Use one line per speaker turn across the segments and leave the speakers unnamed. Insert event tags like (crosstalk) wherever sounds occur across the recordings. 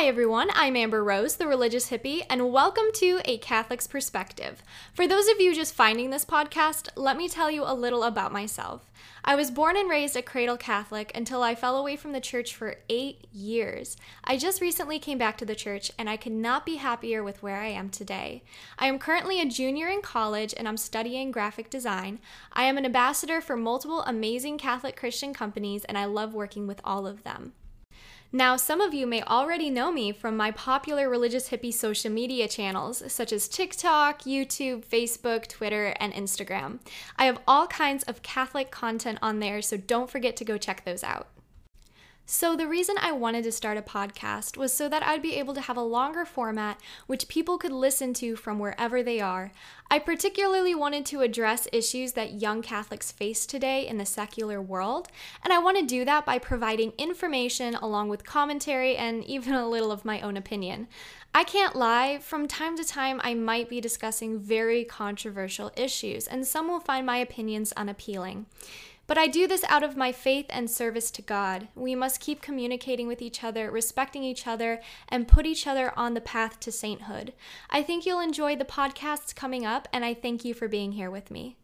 Hi, everyone. I'm Amber Rose, the religious hippie, and welcome to A Catholic's Perspective. For those of you just finding this podcast, let me tell you a little about myself. I was born and raised a cradle Catholic until I fell away from the church for eight years. I just recently came back to the church, and I could not be happier with where I am today. I am currently a junior in college and I'm studying graphic design. I am an ambassador for multiple amazing Catholic Christian companies, and I love working with all of them. Now, some of you may already know me from my popular religious hippie social media channels, such as TikTok, YouTube, Facebook, Twitter, and Instagram. I have all kinds of Catholic content on there, so don't forget to go check those out. So, the reason I wanted to start a podcast was so that I'd be able to have a longer format which people could listen to from wherever they are. I particularly wanted to address issues that young Catholics face today in the secular world, and I want to do that by providing information along with commentary and (laughs) even a little of my own opinion. I can't lie, from time to time I might be discussing very controversial issues, and some will find my opinions unappealing. But I do this out of my faith and service to God. We must keep communicating with each other, respecting each other, and put each other on the path to sainthood. I think you'll enjoy the podcasts coming up, and I thank you for being here with me.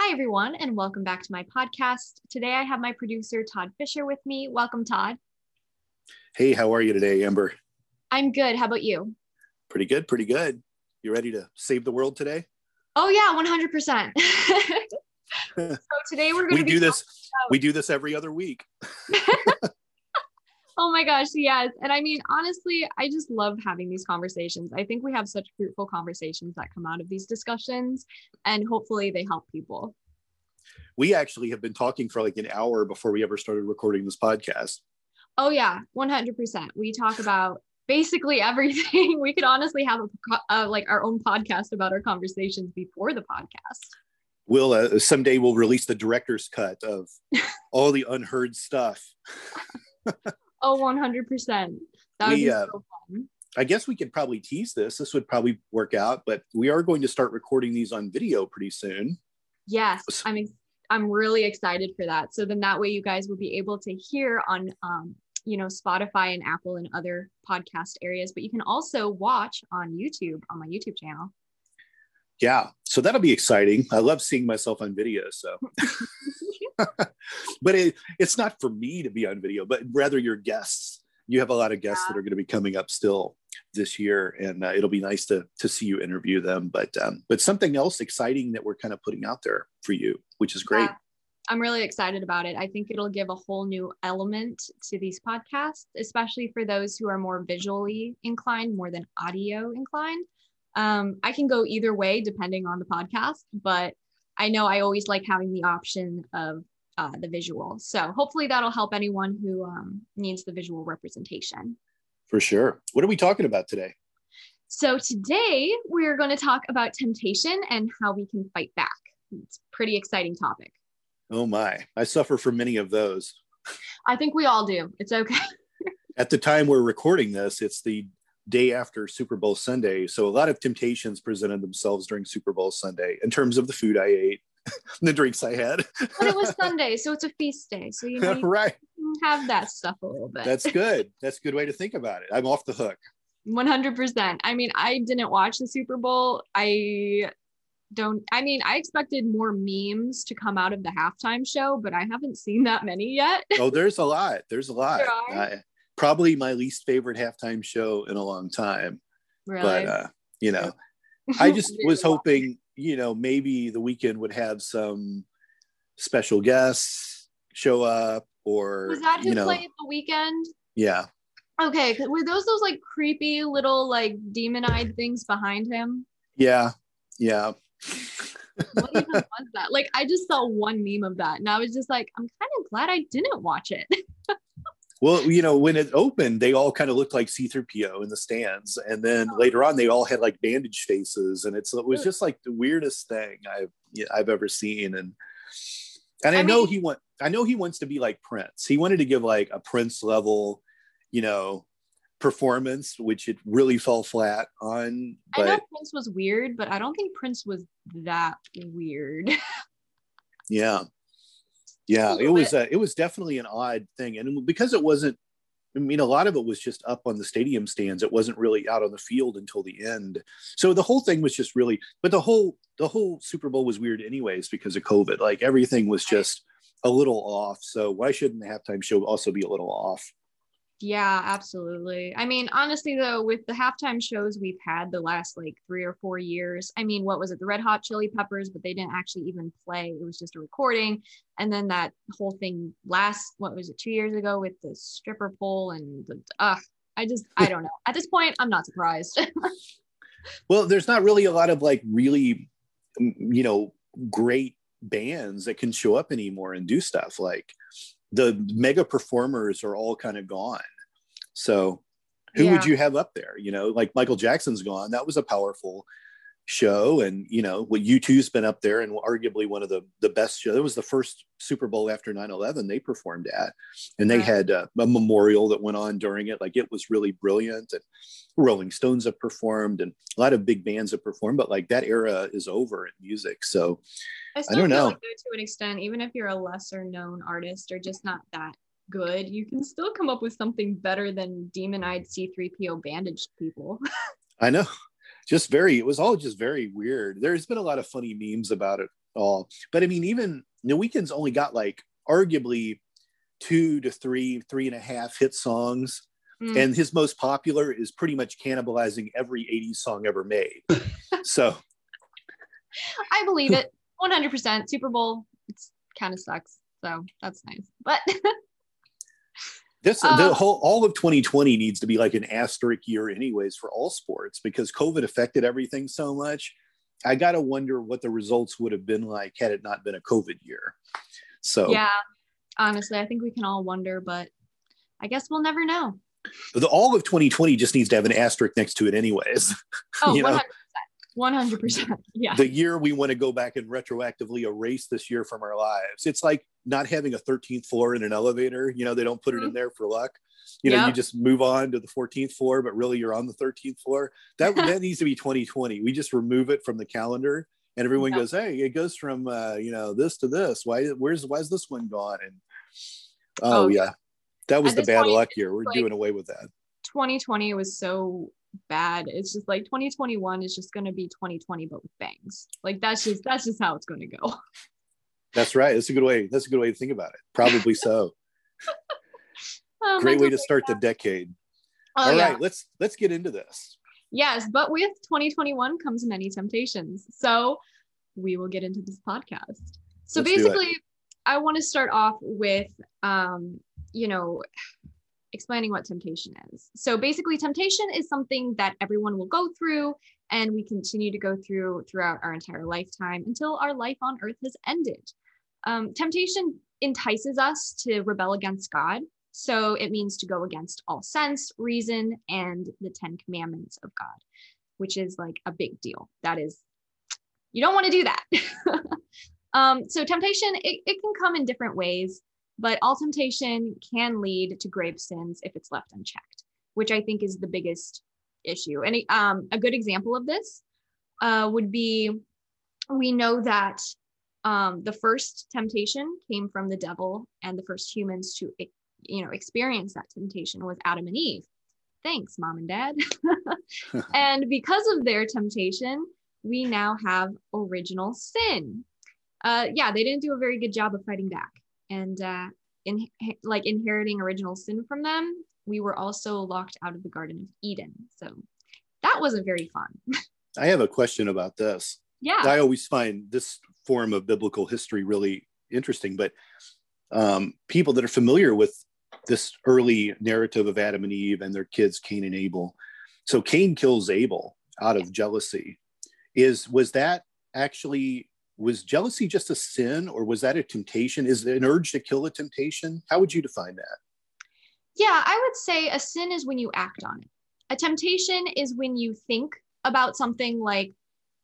Hi, everyone, and welcome back to my podcast. Today I have my producer, Todd Fisher, with me. Welcome, Todd.
Hey, how are you today, Amber?
I'm good. How about you?
Pretty good, pretty good. You ready to save the world today?
Oh yeah, 100%. (laughs) so today we're going
to we do this about... we do this every other week. (laughs)
oh my gosh, yes. And I mean, honestly, I just love having these conversations. I think we have such fruitful conversations that come out of these discussions and hopefully they help people.
We actually have been talking for like an hour before we ever started recording this podcast.
Oh yeah, 100%. We talk about basically (laughs) everything. We could honestly have a, uh, like our own podcast about our conversations before the podcast.
We'll uh, someday we'll release the director's cut of (laughs) all the unheard stuff. (laughs)
oh, 100 percent.
That would we, be uh, so fun. I guess we could probably tease this. This would probably work out, but we are going to start recording these on video pretty soon.
Yes, I mean, I'm really excited for that. So then that way you guys will be able to hear on um, you know, Spotify and Apple and other podcast areas, but you can also watch on YouTube on my YouTube channel.
Yeah, so that'll be exciting. I love seeing myself on video. So, (laughs) (laughs) but it, it's not for me to be on video, but rather your guests. You have a lot of guests yeah. that are going to be coming up still this year, and uh, it'll be nice to to see you interview them. But um, but something else exciting that we're kind of putting out there for you, which is great. Yeah.
I'm really excited about it. I think it'll give a whole new element to these podcasts, especially for those who are more visually inclined more than audio inclined. Um, I can go either way depending on the podcast, but I know I always like having the option of uh, the visual. So hopefully that'll help anyone who um, needs the visual representation.
For sure. What are we talking about today?
So today we're going to talk about temptation and how we can fight back. It's a pretty exciting topic.
Oh my, I suffer from many of those.
I think we all do. It's okay. (laughs)
At the time we're recording this, it's the day after Super Bowl Sunday. So a lot of temptations presented themselves during Super Bowl Sunday in terms of the food I ate, (laughs) the drinks I had.
but it was (laughs) Sunday, so it's a feast day. So you, know, you
right.
have that stuff a little bit.
That's good. That's a good way to think about it. I'm off the hook.
100%. I mean, I didn't watch the Super Bowl. I don't I mean I expected more memes to come out of the halftime show, but I haven't seen that many yet. (laughs)
oh, there's a (laughs) lot. There's a lot. Uh, probably my least favorite halftime show in a long time. Really? But uh, you know, (laughs) I just was hoping, you know, maybe the Weeknd would have some special guests show up or
was that who
you know,
played the Weeknd?
Yeah.
Okay, were those those like creepy little like demon-eyed things behind him?
Yeah, yeah
what even was that? Like, I just saw one meme of that, and I was just like, I'm kind of glad I didn't watch it. (laughs)
well, you know, when it opened, they all kind of looked like C-3PO in the stands, and then oh. later on, they all had like bandage faces, and it's it was just like the weirdest thing I've I've ever seen, and and I, I know mean, he want I know he wants to be like Prince. He wanted to give like a Prince level, you know, performance, which it really fell flat on.
But I know Prince was weird, but I don't think Prince was that weird. (laughs)
Yeah. Yeah, it was uh, it was definitely an odd thing, and because it wasn't, I mean, a lot of it was just up on the stadium stands. It wasn't really out on the field until the end. So the whole thing was just really, but the whole the whole Super Bowl was weird anyways because of COVID. Like everything was just a little off. So why shouldn't the halftime show also be a little off?
Yeah, absolutely. I mean, honestly, though, with the halftime shows we've had the last like three or four years, I mean, what was it, the Red Hot Chili Peppers, but they didn't actually even play. It was just a recording. And then that whole thing last, what was it, two years ago with the stripper pole and the, uh, I just, I don't know. At this point, I'm not surprised. (laughs)
well, there's not really a lot of like really, you know, great bands that can show up anymore and do stuff like the mega performers are all kind of gone. So who yeah. would you have up there? You know, like Michael Jackson's gone. That was a powerful show. And, you know, what U2's been up there and arguably one of the, the best show. It was the first Super Bowl after 9-11 they performed at. And they had uh, a memorial that went on during it. Like it was really brilliant. And Rolling Stones have performed and a lot of big bands have performed, but like that era is over in music. So I, I don't know. Like
to an extent, even if you're a lesser known artist or just not that good, you can still come up with something better than demon-eyed C3PO bandaged people. (laughs)
I know. Just very, it was all just very weird. There's been a lot of funny memes about it all. But I mean, even the Weeknd's only got like arguably two to three, three and a half hit songs. Mm. And his most popular is pretty much cannibalizing every 80s song ever made. (laughs) so
I believe it. 100% Super Bowl. It's kind of sucks. So that's nice. But (laughs)
this um, the whole all of 2020 needs to be like an asterisk year anyways for all sports because COVID affected everything so much. I got to wonder what the results would have been like had it not been a COVID year. So
Yeah. Honestly, I think we can all wonder, but I guess we'll never know.
The all of 2020 just needs to have an asterisk next to it anyways. (laughs)
Oh, you know? 100%. (laughs) Yeah.
The year we want to go back and retroactively erase this year from our lives. It's like not having a 13th floor in an elevator. You know, they don't put it in mm-hmm. there for luck. You know, yep. you just move on to the 14th floor, but really you're on the 13th floor. That that needs to be 2020. We just remove it from the calendar and everyone yep. goes, Hey, it goes from uh, you know, this to this. Why where's why's this one gone? And oh, oh yeah. That was the bad luck year. We're like, doing away with that.
2020 was so bad. It's just like 2021 is just going to be 2020 but with bangs. Like that's just that's just how it's going to go. (laughs)
That's right. That's a good way. That's a good way to think about it. Probably so. (laughs) oh, Great way to start the decade. Oh, All yeah. right, let's let's get into this.
Yes, but with 2021 comes many temptations. So we will get into this podcast. So let's basically, I want to start off with um, you know, explaining what temptation is. So basically, temptation is something that everyone will go through and we continue to go through throughout our entire lifetime until our life on earth has ended. Um, temptation entices us to rebel against God. So it means to go against all sense, reason, and the 10 commandments of God, which is like a big deal. That is, you don't want to do that. (laughs) um, so temptation, it, it can come in different ways. But all temptation can lead to grave sins if it's left unchecked, which I think is the biggest issue. And um, a good example of this uh, would be we know that um, the first temptation came from the devil, and the first humans to you know experience that temptation was Adam and Eve. Thanks, mom and dad. (laughs) and because of their temptation, we now have original sin. Uh, yeah, they didn't do a very good job of fighting back and uh, in like inheriting original sin from them, we were also locked out of the Garden of Eden. So that wasn't very fun. (laughs)
I have a question about this.
Yeah.
I always find this form of biblical history really interesting, but um, people that are familiar with this early narrative of Adam and Eve and their kids, Cain and Abel. So Cain kills Abel out of jealousy. Is was that actually was jealousy just a sin or was that a temptation? Is an urge to kill a temptation? How would you define that?
Yeah, I would say a sin is when you act on it. A temptation is when you think about something like,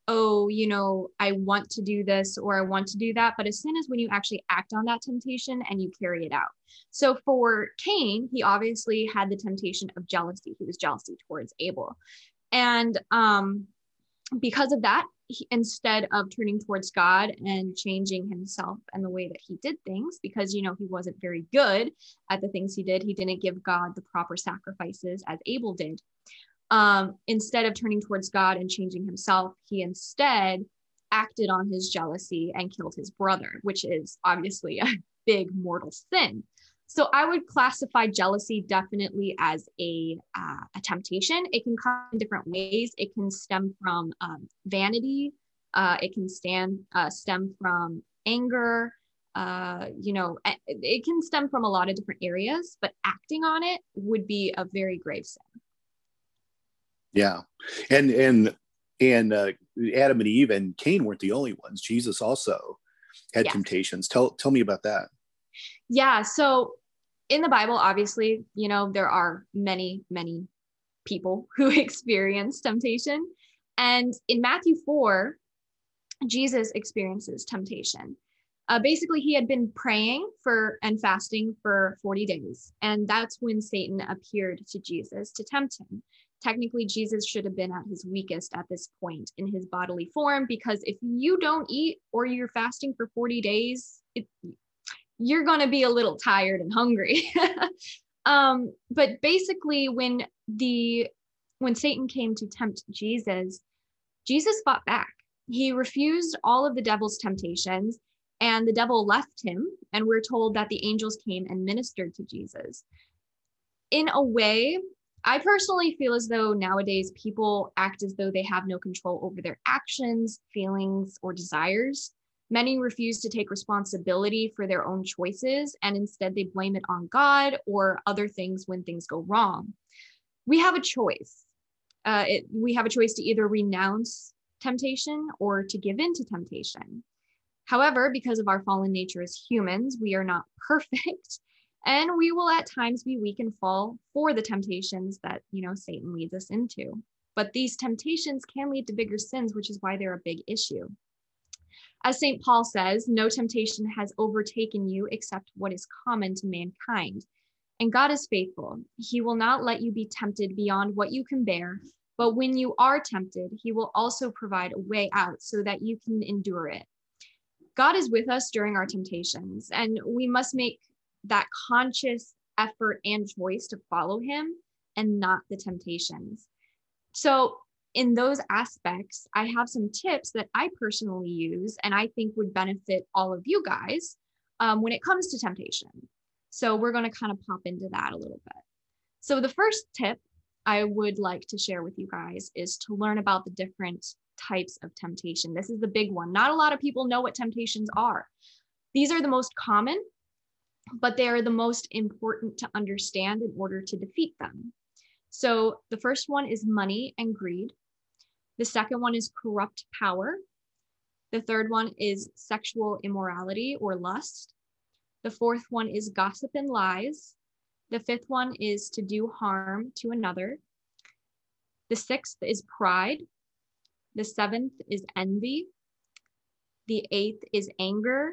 oh, you know, I want to do this or I want to do that. But a sin is when you actually act on that temptation and you carry it out. So for Cain, he obviously had the temptation of jealousy. He was jealousy towards Abel. And um, because of that, he, instead of turning towards God and changing himself and the way that he did things, because you know he wasn't very good at the things he did, he didn't give God the proper sacrifices as Abel did. Um, instead of turning towards God and changing himself, he instead acted on his jealousy and killed his brother, which is obviously (laughs) a big mortal sin. So I would classify jealousy definitely as a, uh, a temptation. It can come in different ways. It can stem from um, vanity. Uh, it can stand uh, stem from anger. Uh, you know, it can stem from a lot of different areas, but acting on it would be a very grave sin.
Yeah, and and and uh, Adam and Eve and Cain weren't the only ones. Jesus also had yeah. temptations. Tell tell me about that.
Yeah. So in the Bible, obviously, you know, there are many, many people (laughs) who experience temptation. And in Matthew 4, Jesus experiences temptation. Uh, basically, he had been praying for and fasting for 40 days. And that's when Satan appeared to Jesus to tempt him. Technically, Jesus should have been at his weakest at this point in his bodily form because if you don't eat or you're fasting for 40 days, it, you're going to be a little tired and hungry. (laughs) um, but basically, when the when Satan came to tempt Jesus, Jesus fought back. He refused all of the devil's temptations, and the devil left him. And we're told that the angels came and ministered to Jesus. In a way, I personally feel as though nowadays people act as though they have no control over their actions, feelings, or desires. Many refuse to take responsibility for their own choices and instead they blame it on God or other things when things go wrong. We have a choice. Uh, it, we have a choice to either renounce temptation or to give in to temptation. However, because of our fallen nature as humans, we are not (laughs) perfect and we will at times be weak and fall for the temptations that, you know, Satan leads us into. But these temptations can lead to bigger sins, which is why they're a big issue. As St. Paul says, no temptation has overtaken you except what is common to mankind. And God is faithful. He will not let you be tempted beyond what you can bear. But when you are tempted, He will also provide a way out so that you can endure it. God is with us during our temptations, and we must make that conscious effort and choice to follow Him and not the temptations. So, in those aspects, I have some tips that I personally use and I think would benefit all of you guys um, when it comes to temptation. So we're going to kind of pop into that a little bit. So the first tip I would like to share with you guys is to learn about the different types of temptation. This is the big one. Not a lot of people know what temptations are. These are the most common, but they are the most important to understand in order to defeat them. So the first one is money and greed. The second one is corrupt power. The third one is sexual immorality or lust. The fourth one is gossip and lies. The fifth one is to do harm to another. The sixth is pride. The seventh is envy. The eighth is anger.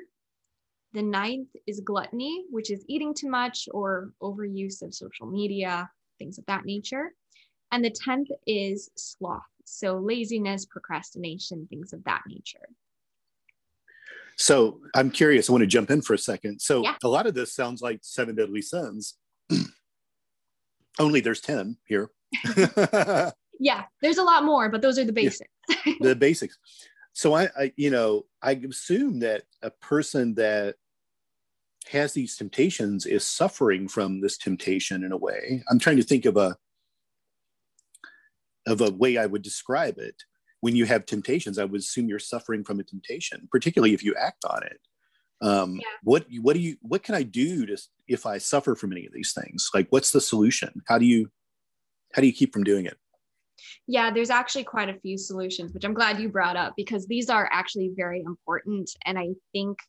The ninth is gluttony, which is eating too much or overuse of social media, things of that nature. And the tenth is sloth. So, laziness, procrastination, things of that nature.
So, I'm curious. I want to jump in for a second. So, yeah. a lot of this sounds like seven deadly sins. (clears throat) Only there's 10 here. (laughs)
yeah, there's a lot more, but those are the basics.
Yeah, (laughs) the basics. So, I, I, you know, I assume that a person that has these temptations is suffering from this temptation in a way. I'm trying to think of a of a way I would describe it. When you have temptations, I would assume you're suffering from a temptation, particularly if you act on it. Um, yeah. What what do you what can I do to if I suffer from any of these things? Like, what's the solution? How do you how do you keep from doing it?
Yeah, there's actually quite a few solutions, which I'm glad you brought up because these are actually very important. And I think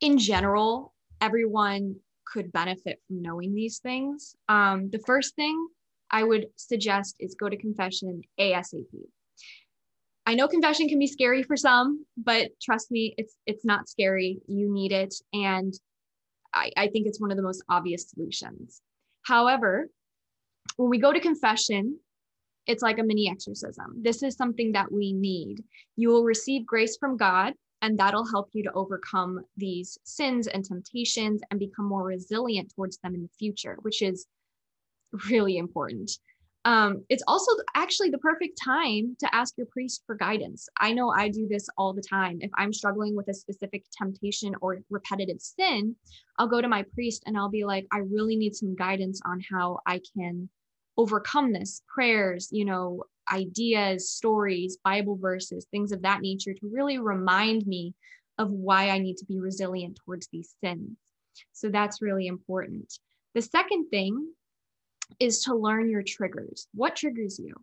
in general, everyone could benefit from knowing these things. Um, the first thing I would suggest is go to confession ASAP. I know confession can be scary for some, but trust me, it's it's not scary. You need it. And I, I think it's one of the most obvious solutions. However, when we go to confession, it's like a mini exorcism. This is something that we need. You will receive grace from God, and that'll help you to overcome these sins and temptations and become more resilient towards them in the future, which is really important. Um, it's also actually the perfect time to ask your priest for guidance. I know I do this all the time. If I'm struggling with a specific temptation or repetitive sin, I'll go to my priest and I'll be like, I really need some guidance on how I can overcome this prayers, you know, ideas, stories, Bible verses, things of that nature to really remind me of why I need to be resilient towards these sins. So that's really important. The second thing is to learn your triggers. What triggers you?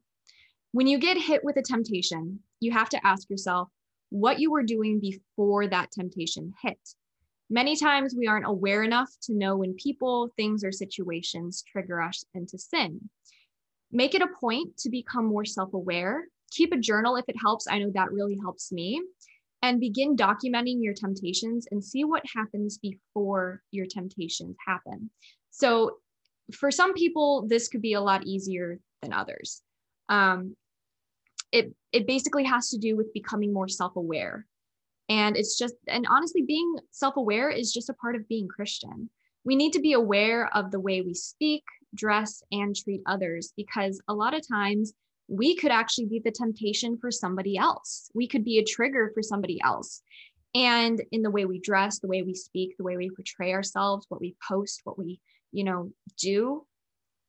When you get hit with a temptation, you have to ask yourself what you were doing before that temptation hit. Many times we aren't aware enough to know when people, things, or situations trigger us into sin. Make it a point to become more self aware. Keep a journal if it helps. I know that really helps me. And begin documenting your temptations and see what happens before your temptations happen. So, for some people, this could be a lot easier than others. Um, it it basically has to do with becoming more self-aware, and it's just and honestly, being self-aware is just a part of being Christian. We need to be aware of the way we speak, dress, and treat others because a lot of times we could actually be the temptation for somebody else. We could be a trigger for somebody else. And in the way we dress, the way we speak, the way we portray ourselves, what we post, what we you know, do,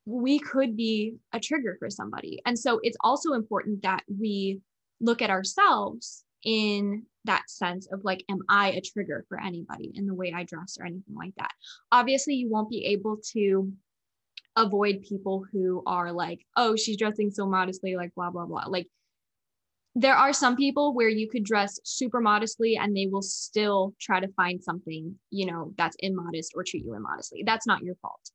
we could be a trigger for somebody. And so it's also important that we look at ourselves in that sense of like, am I a trigger for anybody in the way I dress or anything like that? Obviously, you won't be able to avoid people who are like, oh, she's dressing so modestly, like blah, blah, blah. Like, there are some people where you could dress super modestly and they will still try to find something, you know, that's immodest or treat you immodestly. That's not your fault.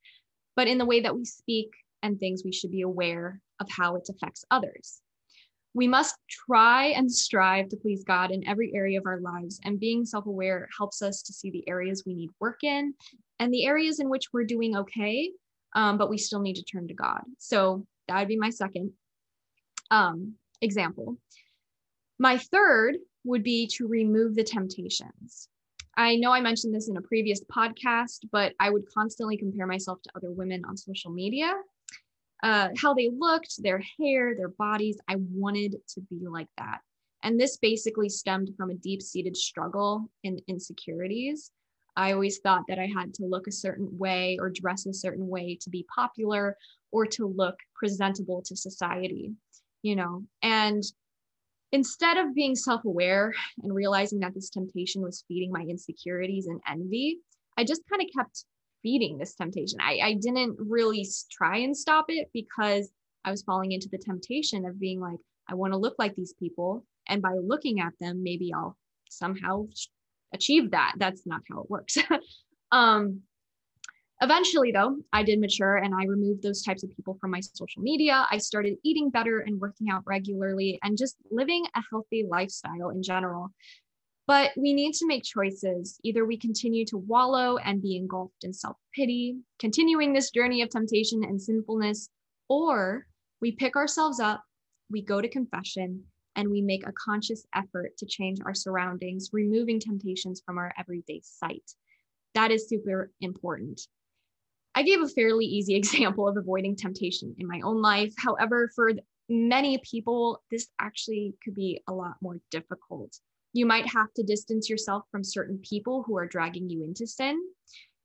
But in the way that we speak and things, we should be aware of how it affects others. We must try and strive to please God in every area of our lives, and being self aware helps us to see the areas we need work in and the areas in which we're doing okay, um, but we still need to turn to God. So that would be my second um, example. My third would be to remove the temptations. I know I mentioned this in a previous podcast, but I would constantly compare myself to other women on social media. Uh, how they looked, their hair, their bodies. I wanted to be like that. And this basically stemmed from a deep seated struggle and insecurities. I always thought that I had to look a certain way or dress a certain way to be popular or to look presentable to society, you know. And instead of being self aware and realizing that this temptation was feeding my insecurities and envy, I just kind of kept feeding this temptation. I, I didn't really try and stop it because I was falling into the temptation of being like, I want to look like these people. And by looking at them, maybe I'll somehow achieve that. That's not how it works. (laughs) um, Eventually, though, I did mature and I removed those types of people from my social media. I started eating better and working out regularly and just living a healthy lifestyle in general. But we need to make choices. Either we continue to wallow and be engulfed in self pity, continuing this journey of temptation and sinfulness, or we pick ourselves up, we go to confession, and we make a conscious effort to change our surroundings, removing temptations from our everyday sight. That is super important. I gave a fairly easy (laughs) example of avoiding temptation in my own life. However, for many people, this actually could be a lot more difficult. You might have to distance yourself from certain people who are dragging you into sin.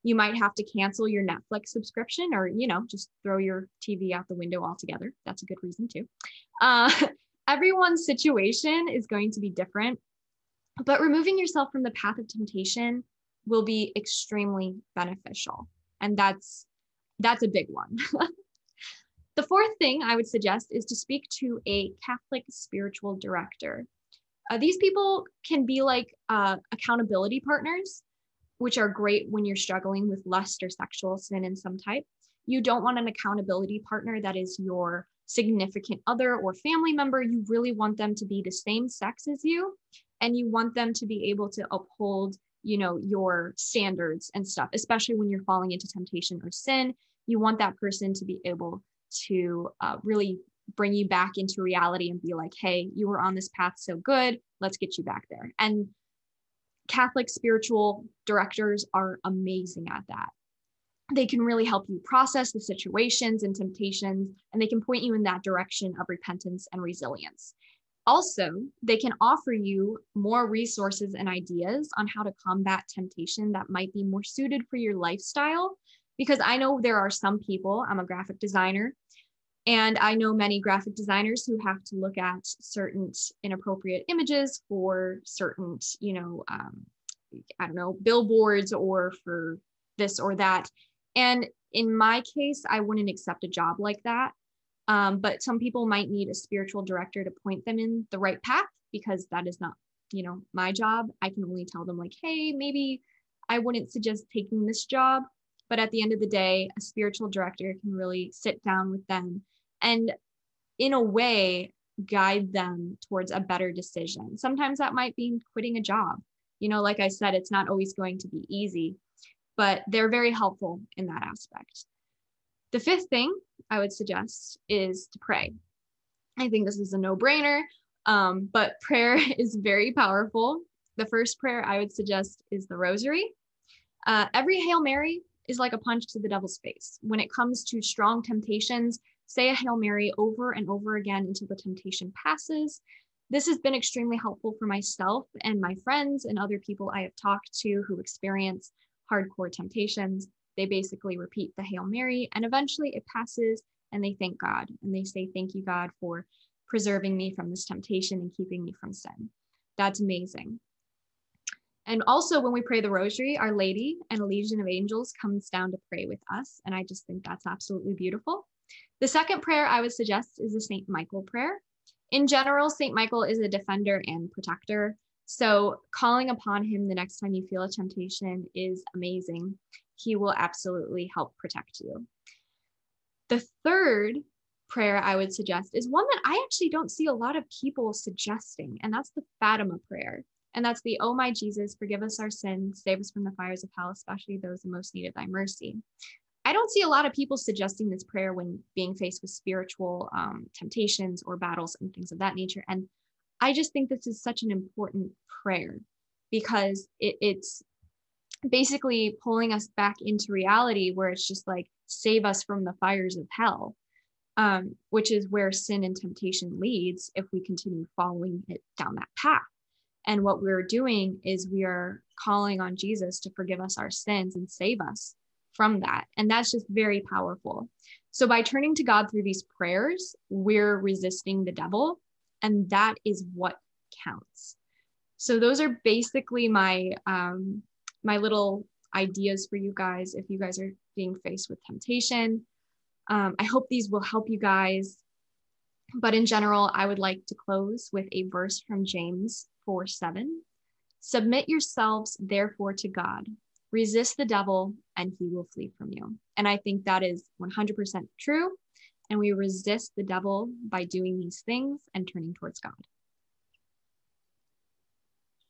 You might have to cancel your Netflix subscription or, you know, just throw your TV out the window altogether. That's a good reason too. Uh, (laughs) everyone's situation is going to be different, but removing yourself from the path of temptation will be extremely beneficial and that's that's a big one. (laughs) The fourth thing i would suggest is to speak to a catholic spiritual director. Uh, these people can be like uh, accountability partners which are great when you're struggling with lust or sexual sin in some type. You don't want an accountability partner that is your significant other or family member. You really want them to be the same sex as you and you want them to be able to uphold you know your standards and stuff especially when you're falling into temptation or sin you want that person to be able to uh, really bring you back into reality and be like, hey, you were on this path so good, let's get you back there. And Catholic spiritual directors are amazing at that. They can really help you process the situations and temptations, and they can point you in that direction of repentance and resilience. Also, they can offer you more resources and ideas on how to combat temptation that might be more suited for your lifestyle. Because I know there are some people, I'm a graphic designer, and I know many graphic designers who have to look at certain inappropriate images for certain, you know, um, I don't know, billboards or for this or that. And in my case, I wouldn't accept a job like that. Um, but some people might need a spiritual director to point them in the right path because that is not, you know, my job. I can only tell them, like, hey, maybe I wouldn't suggest taking this job. But at the end of the day, a spiritual director can really sit down with them and in a way guide them towards a better decision. Sometimes that might be quitting a job. You know, like I said, it's not always going to be easy, but they're very helpful in that aspect. The fifth thing I would suggest is to pray. I think this is a no brainer, um, but (laughs) prayer is very powerful. The first prayer I would suggest is the rosary. Uh, every Hail Mary is like a punch to the devil's face. When it comes to strong temptations, Say a Hail Mary over and over again until the temptation passes. This has been extremely helpful for myself and my friends and other people I have talked to who experience hardcore temptations. They basically repeat the Hail Mary and eventually it passes and they thank God and they say, Thank you, God, for preserving me from this temptation and keeping me from sin. That's amazing. And also, when we pray the rosary, Our Lady and a legion of angels comes down to pray with us. And I just think that's absolutely beautiful. The second prayer I would suggest is the St. Michael prayer. In general, St. Michael is a defender and protector. So, calling upon him the next time you feel a temptation is amazing. He will absolutely help protect you. The third prayer I would suggest is one that I actually don't see a lot of people suggesting, and that's the Fatima prayer. And that's the, Oh my Jesus, forgive us our sins, save us from the fires of hell, especially those in most need of thy mercy. I don't see a lot of people suggesting this prayer when being faced with spiritual um, temptations or battles and things of that nature. And I just think this is such an important prayer because it, it's basically pulling us back into reality where it's just like, save us from the fires of hell, um, which is where sin and temptation leads if we continue following it down that path. And what we're doing is we are calling on Jesus to forgive us our sins and save us from that. And that's just very powerful. So by turning to God through these prayers, we're resisting the devil. And that is what counts. So those are basically my um, my little ideas for you guys if you guys are being faced with temptation. Um, I hope these will help you guys. But in general, I would like to close with a verse from James 4 7. Submit yourselves, therefore, to God resist the devil and he will flee from you. And I think that is 100% true. And we resist the devil by doing these things and turning towards God.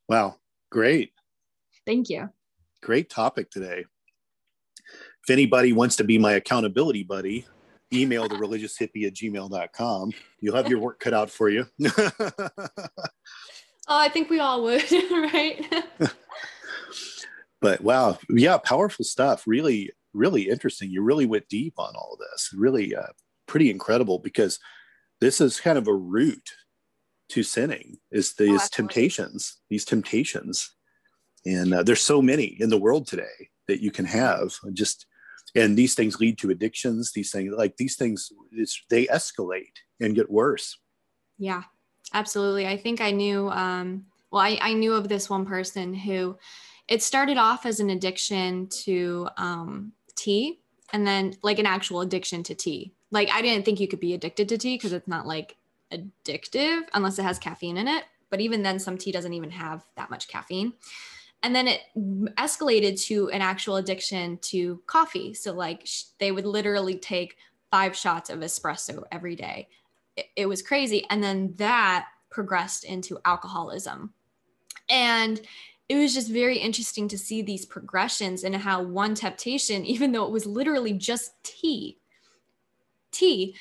Wow, great.
Thank you.
Great topic today. If anybody wants to be my accountability buddy, email the religioushippie at gmail.com. You'll have your work cut out for you. (laughs)
oh, I think we all would, (laughs) right? (laughs)
but wow, yeah, powerful stuff. Really, really interesting. You really went deep on all of this. Really, uh, pretty incredible because this is kind of a route to sinning is these oh, temptations, these temptations, and uh, there's so many in the world today that you can have. Just and these things lead to addictions. These things like these things, they escalate and get worse.
Yeah, absolutely. I think I knew. Um, well, I, I knew of this one person who it started off as an addiction to um, tea and then like an actual addiction to tea. Like I didn't think you could be addicted to tea because it's not like addictive unless it has caffeine in it. But even then, some tea doesn't even have that much caffeine. And then it escalated to an actual addiction to coffee. So, like, sh- they would literally take five shots of espresso every day. It, it was crazy. And then that progressed into alcoholism. And it was just very interesting to see these progressions and how one temptation, (laughs) even though it was literally just tea, tea,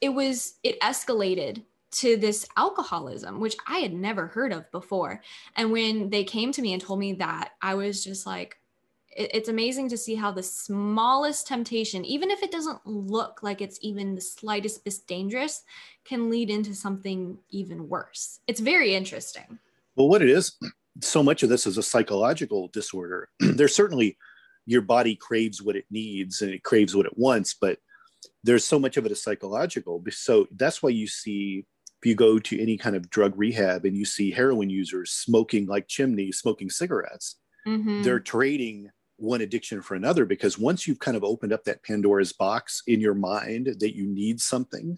it was it escalated to this alcoholism, which I had never heard of before. And when they came to me and told me that, I was just like, it's amazing to see how the smallest temptation, even if it doesn't look like it's even the slightest bit dangerous, can lead into something even worse. It's very interesting.
Well, what it is, so much of this is a psychological disorder. (clears throat) There's certainly your body craves what it needs and it craves what it wants, but there's so much of it is psychological. So that's why you see if you go to any kind of drug rehab and you see heroin users smoking like chimneys, smoking cigarettes, mm-hmm. they're trading one addiction for another because once you've kind of opened up that Pandora's box in your mind that you need something,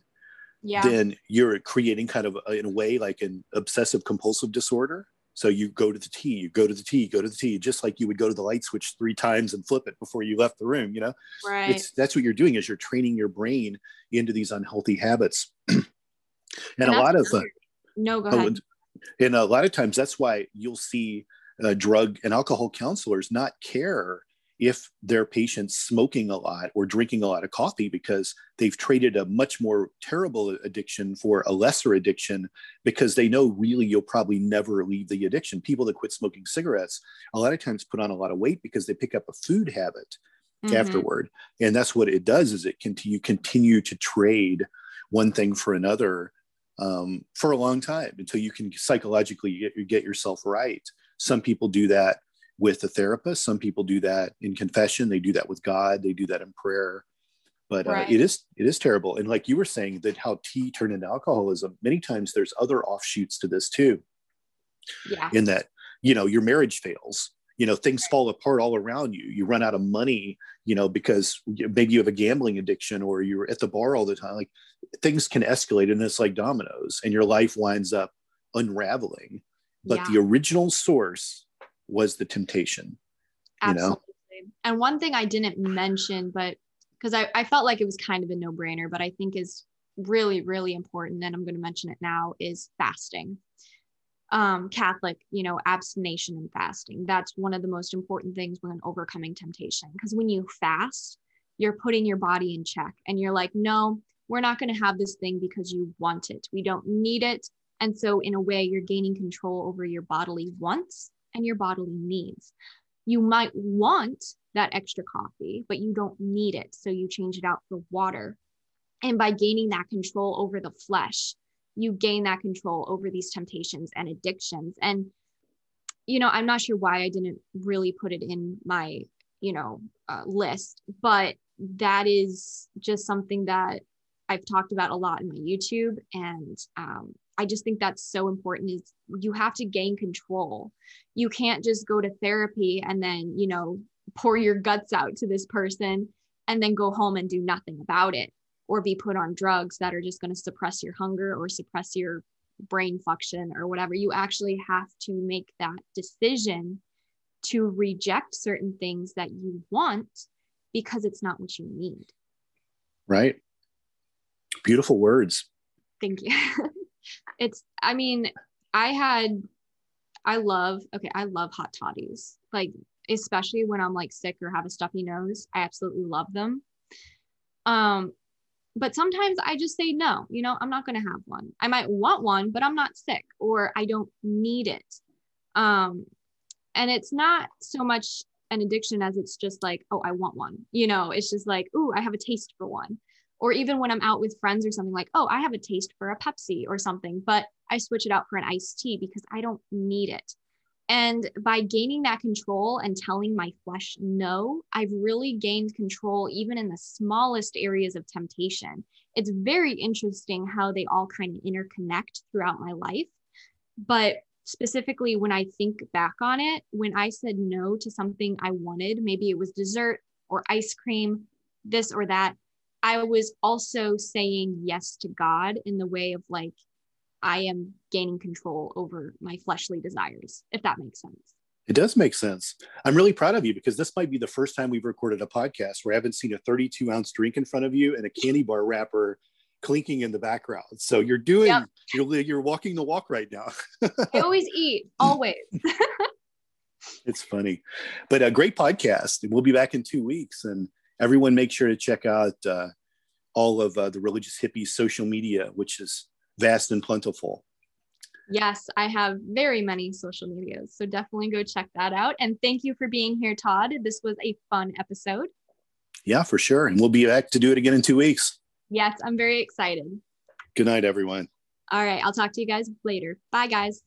yeah. then you're creating kind of a, in a way like an obsessive compulsive disorder. So you go to the tea, you go to the tea, go to the tea, just like you would go to the light switch three times and flip it before you left the room. You know,
right?
It's that's what you're doing is you're training your brain into these unhealthy habits. (clears throat) and, and a lot of uh,
no, go ahead.
And a lot of times that's why you'll see uh, drug and alcohol counselors not care if their patients smoking a lot or drinking a lot of coffee because they've traded a much more terrible addiction for a lesser addiction because they know really you'll probably never leave the addiction people that quit smoking cigarettes a lot of times put on a lot of weight because they pick up a food habit mm-hmm. afterward and that's what it does is it continue continue to trade one thing for another um, for a long time until you can psychologically get, get yourself right some people do that with a therapist. Some people do that in confession. They do that with God. They do that in prayer. But uh, it is it is terrible. And like you were saying, that how tea turned into alcoholism. Many times there's other offshoots to this too.
Yeah.
In that you know your marriage fails. You know things fall apart all around you. You run out of money. You know because maybe you have a gambling addiction or you're at the bar all the time. Like things can escalate and it's like dominoes, and your life winds up unraveling. But yeah. the original source was the temptation. Absolutely.
You know? And one thing I didn't mention, but because I, I felt like it was kind of a no brainer, but I think is really, really important, and I'm going to mention it now, is fasting. Um, Catholic, you know, abstination and fasting. That's one of the most important things when overcoming temptation. Because when you fast, you're putting your body in check and you're like, no, we're not going to have this thing because you want it. We don't need it. And so, in a way, you're gaining control over your bodily wants and your bodily needs. You might want that extra coffee, but you don't need it. So you change it out for water. And by gaining that control over the flesh, you gain that control over these temptations and addictions. And, you know, I'm not sure why I didn't really put it in my, you know, uh, list, but that is just something that I've talked about a lot in my YouTube. And um, I just think that's so important is you have to gain control. You can't just go to therapy and then, you know, pour your guts out to this person and then go home and do nothing about it or be put on drugs that are just going to suppress your hunger or suppress your brain function or whatever. You actually have to make that decision to reject certain things that you want because it's not what you need.
Right. Beautiful words.
Thank you. (laughs) it's i mean i had i love okay i love hot toddies like especially when i'm like sick or have a stuffy nose i absolutely love them um but sometimes i just say no you know i'm not going to have one. I might want one but i'm not sick or i don't need it. Um and it's not so much an addiction as it's just like oh i want one. You know it's just like oh i have a taste for one. Or even when I'm out with friends or something like, oh, I have a taste for a Pepsi or something, but I switch it out for an iced tea because I don't need it. And by gaining that control and telling my flesh no, I've really gained control even in the smallest areas of temptation. It's very interesting how they all kind of interconnect throughout my life. But specifically, when I think back on it, when I said no to something I wanted, maybe it was dessert or ice cream, this or that, I was also saying yes to God in the way of like, I am gaining control over my fleshly desires, if that makes sense.
It does make sense. I'm really proud of you because this might be the first time we've recorded a podcast where I haven't seen a 32 ounce drink in front of you and a candy bar wrapper clinking in the background. So you're doing, yep. you're, you're walking the walk right now.
I always eat, (laughs) always. (laughs)
it's funny, but a great podcast. And we'll be back in two weeks and everyone make sure to check out uh,
all of uh, the religious hippies social media, which is vast and plentiful.
Yes, I have very many social medias. So definitely go check that out. And thank you for being here, Todd. This was a fun episode.
Yeah, for sure. And we'll be back to do it again in two weeks.
Yes, I'm very excited.
Good night, everyone.
All right. I'll talk to you guys later. Bye, guys.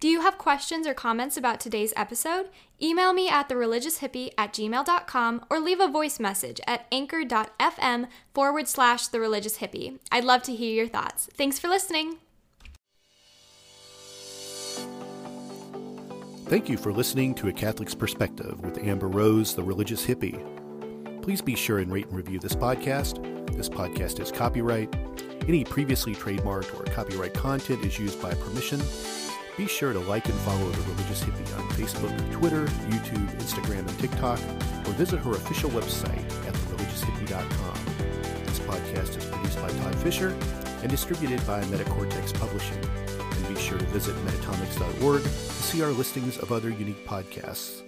Do you have questions or comments about today's episode? Email me at thereligioushippie at gmail.com or leave a voice message at anchor.fm forward slash the religious hippie. I'd love to hear your thoughts. Thanks for listening.
Thank you for listening to A Catholic's Perspective with Amber Rose, the religious hippie. Please be sure and rate and review this podcast. This podcast is copyright. Any previously trademarked or copyright content is used by permission. Be sure to like and follow The Religious Hippie on Facebook, Twitter, YouTube, Instagram, and TikTok, or visit her official website at thereligioushippie.com. This podcast is produced by Todd Fisher and distributed by Metacortex Publishing. And be sure to visit metatomics.org to see our listings of other unique podcasts.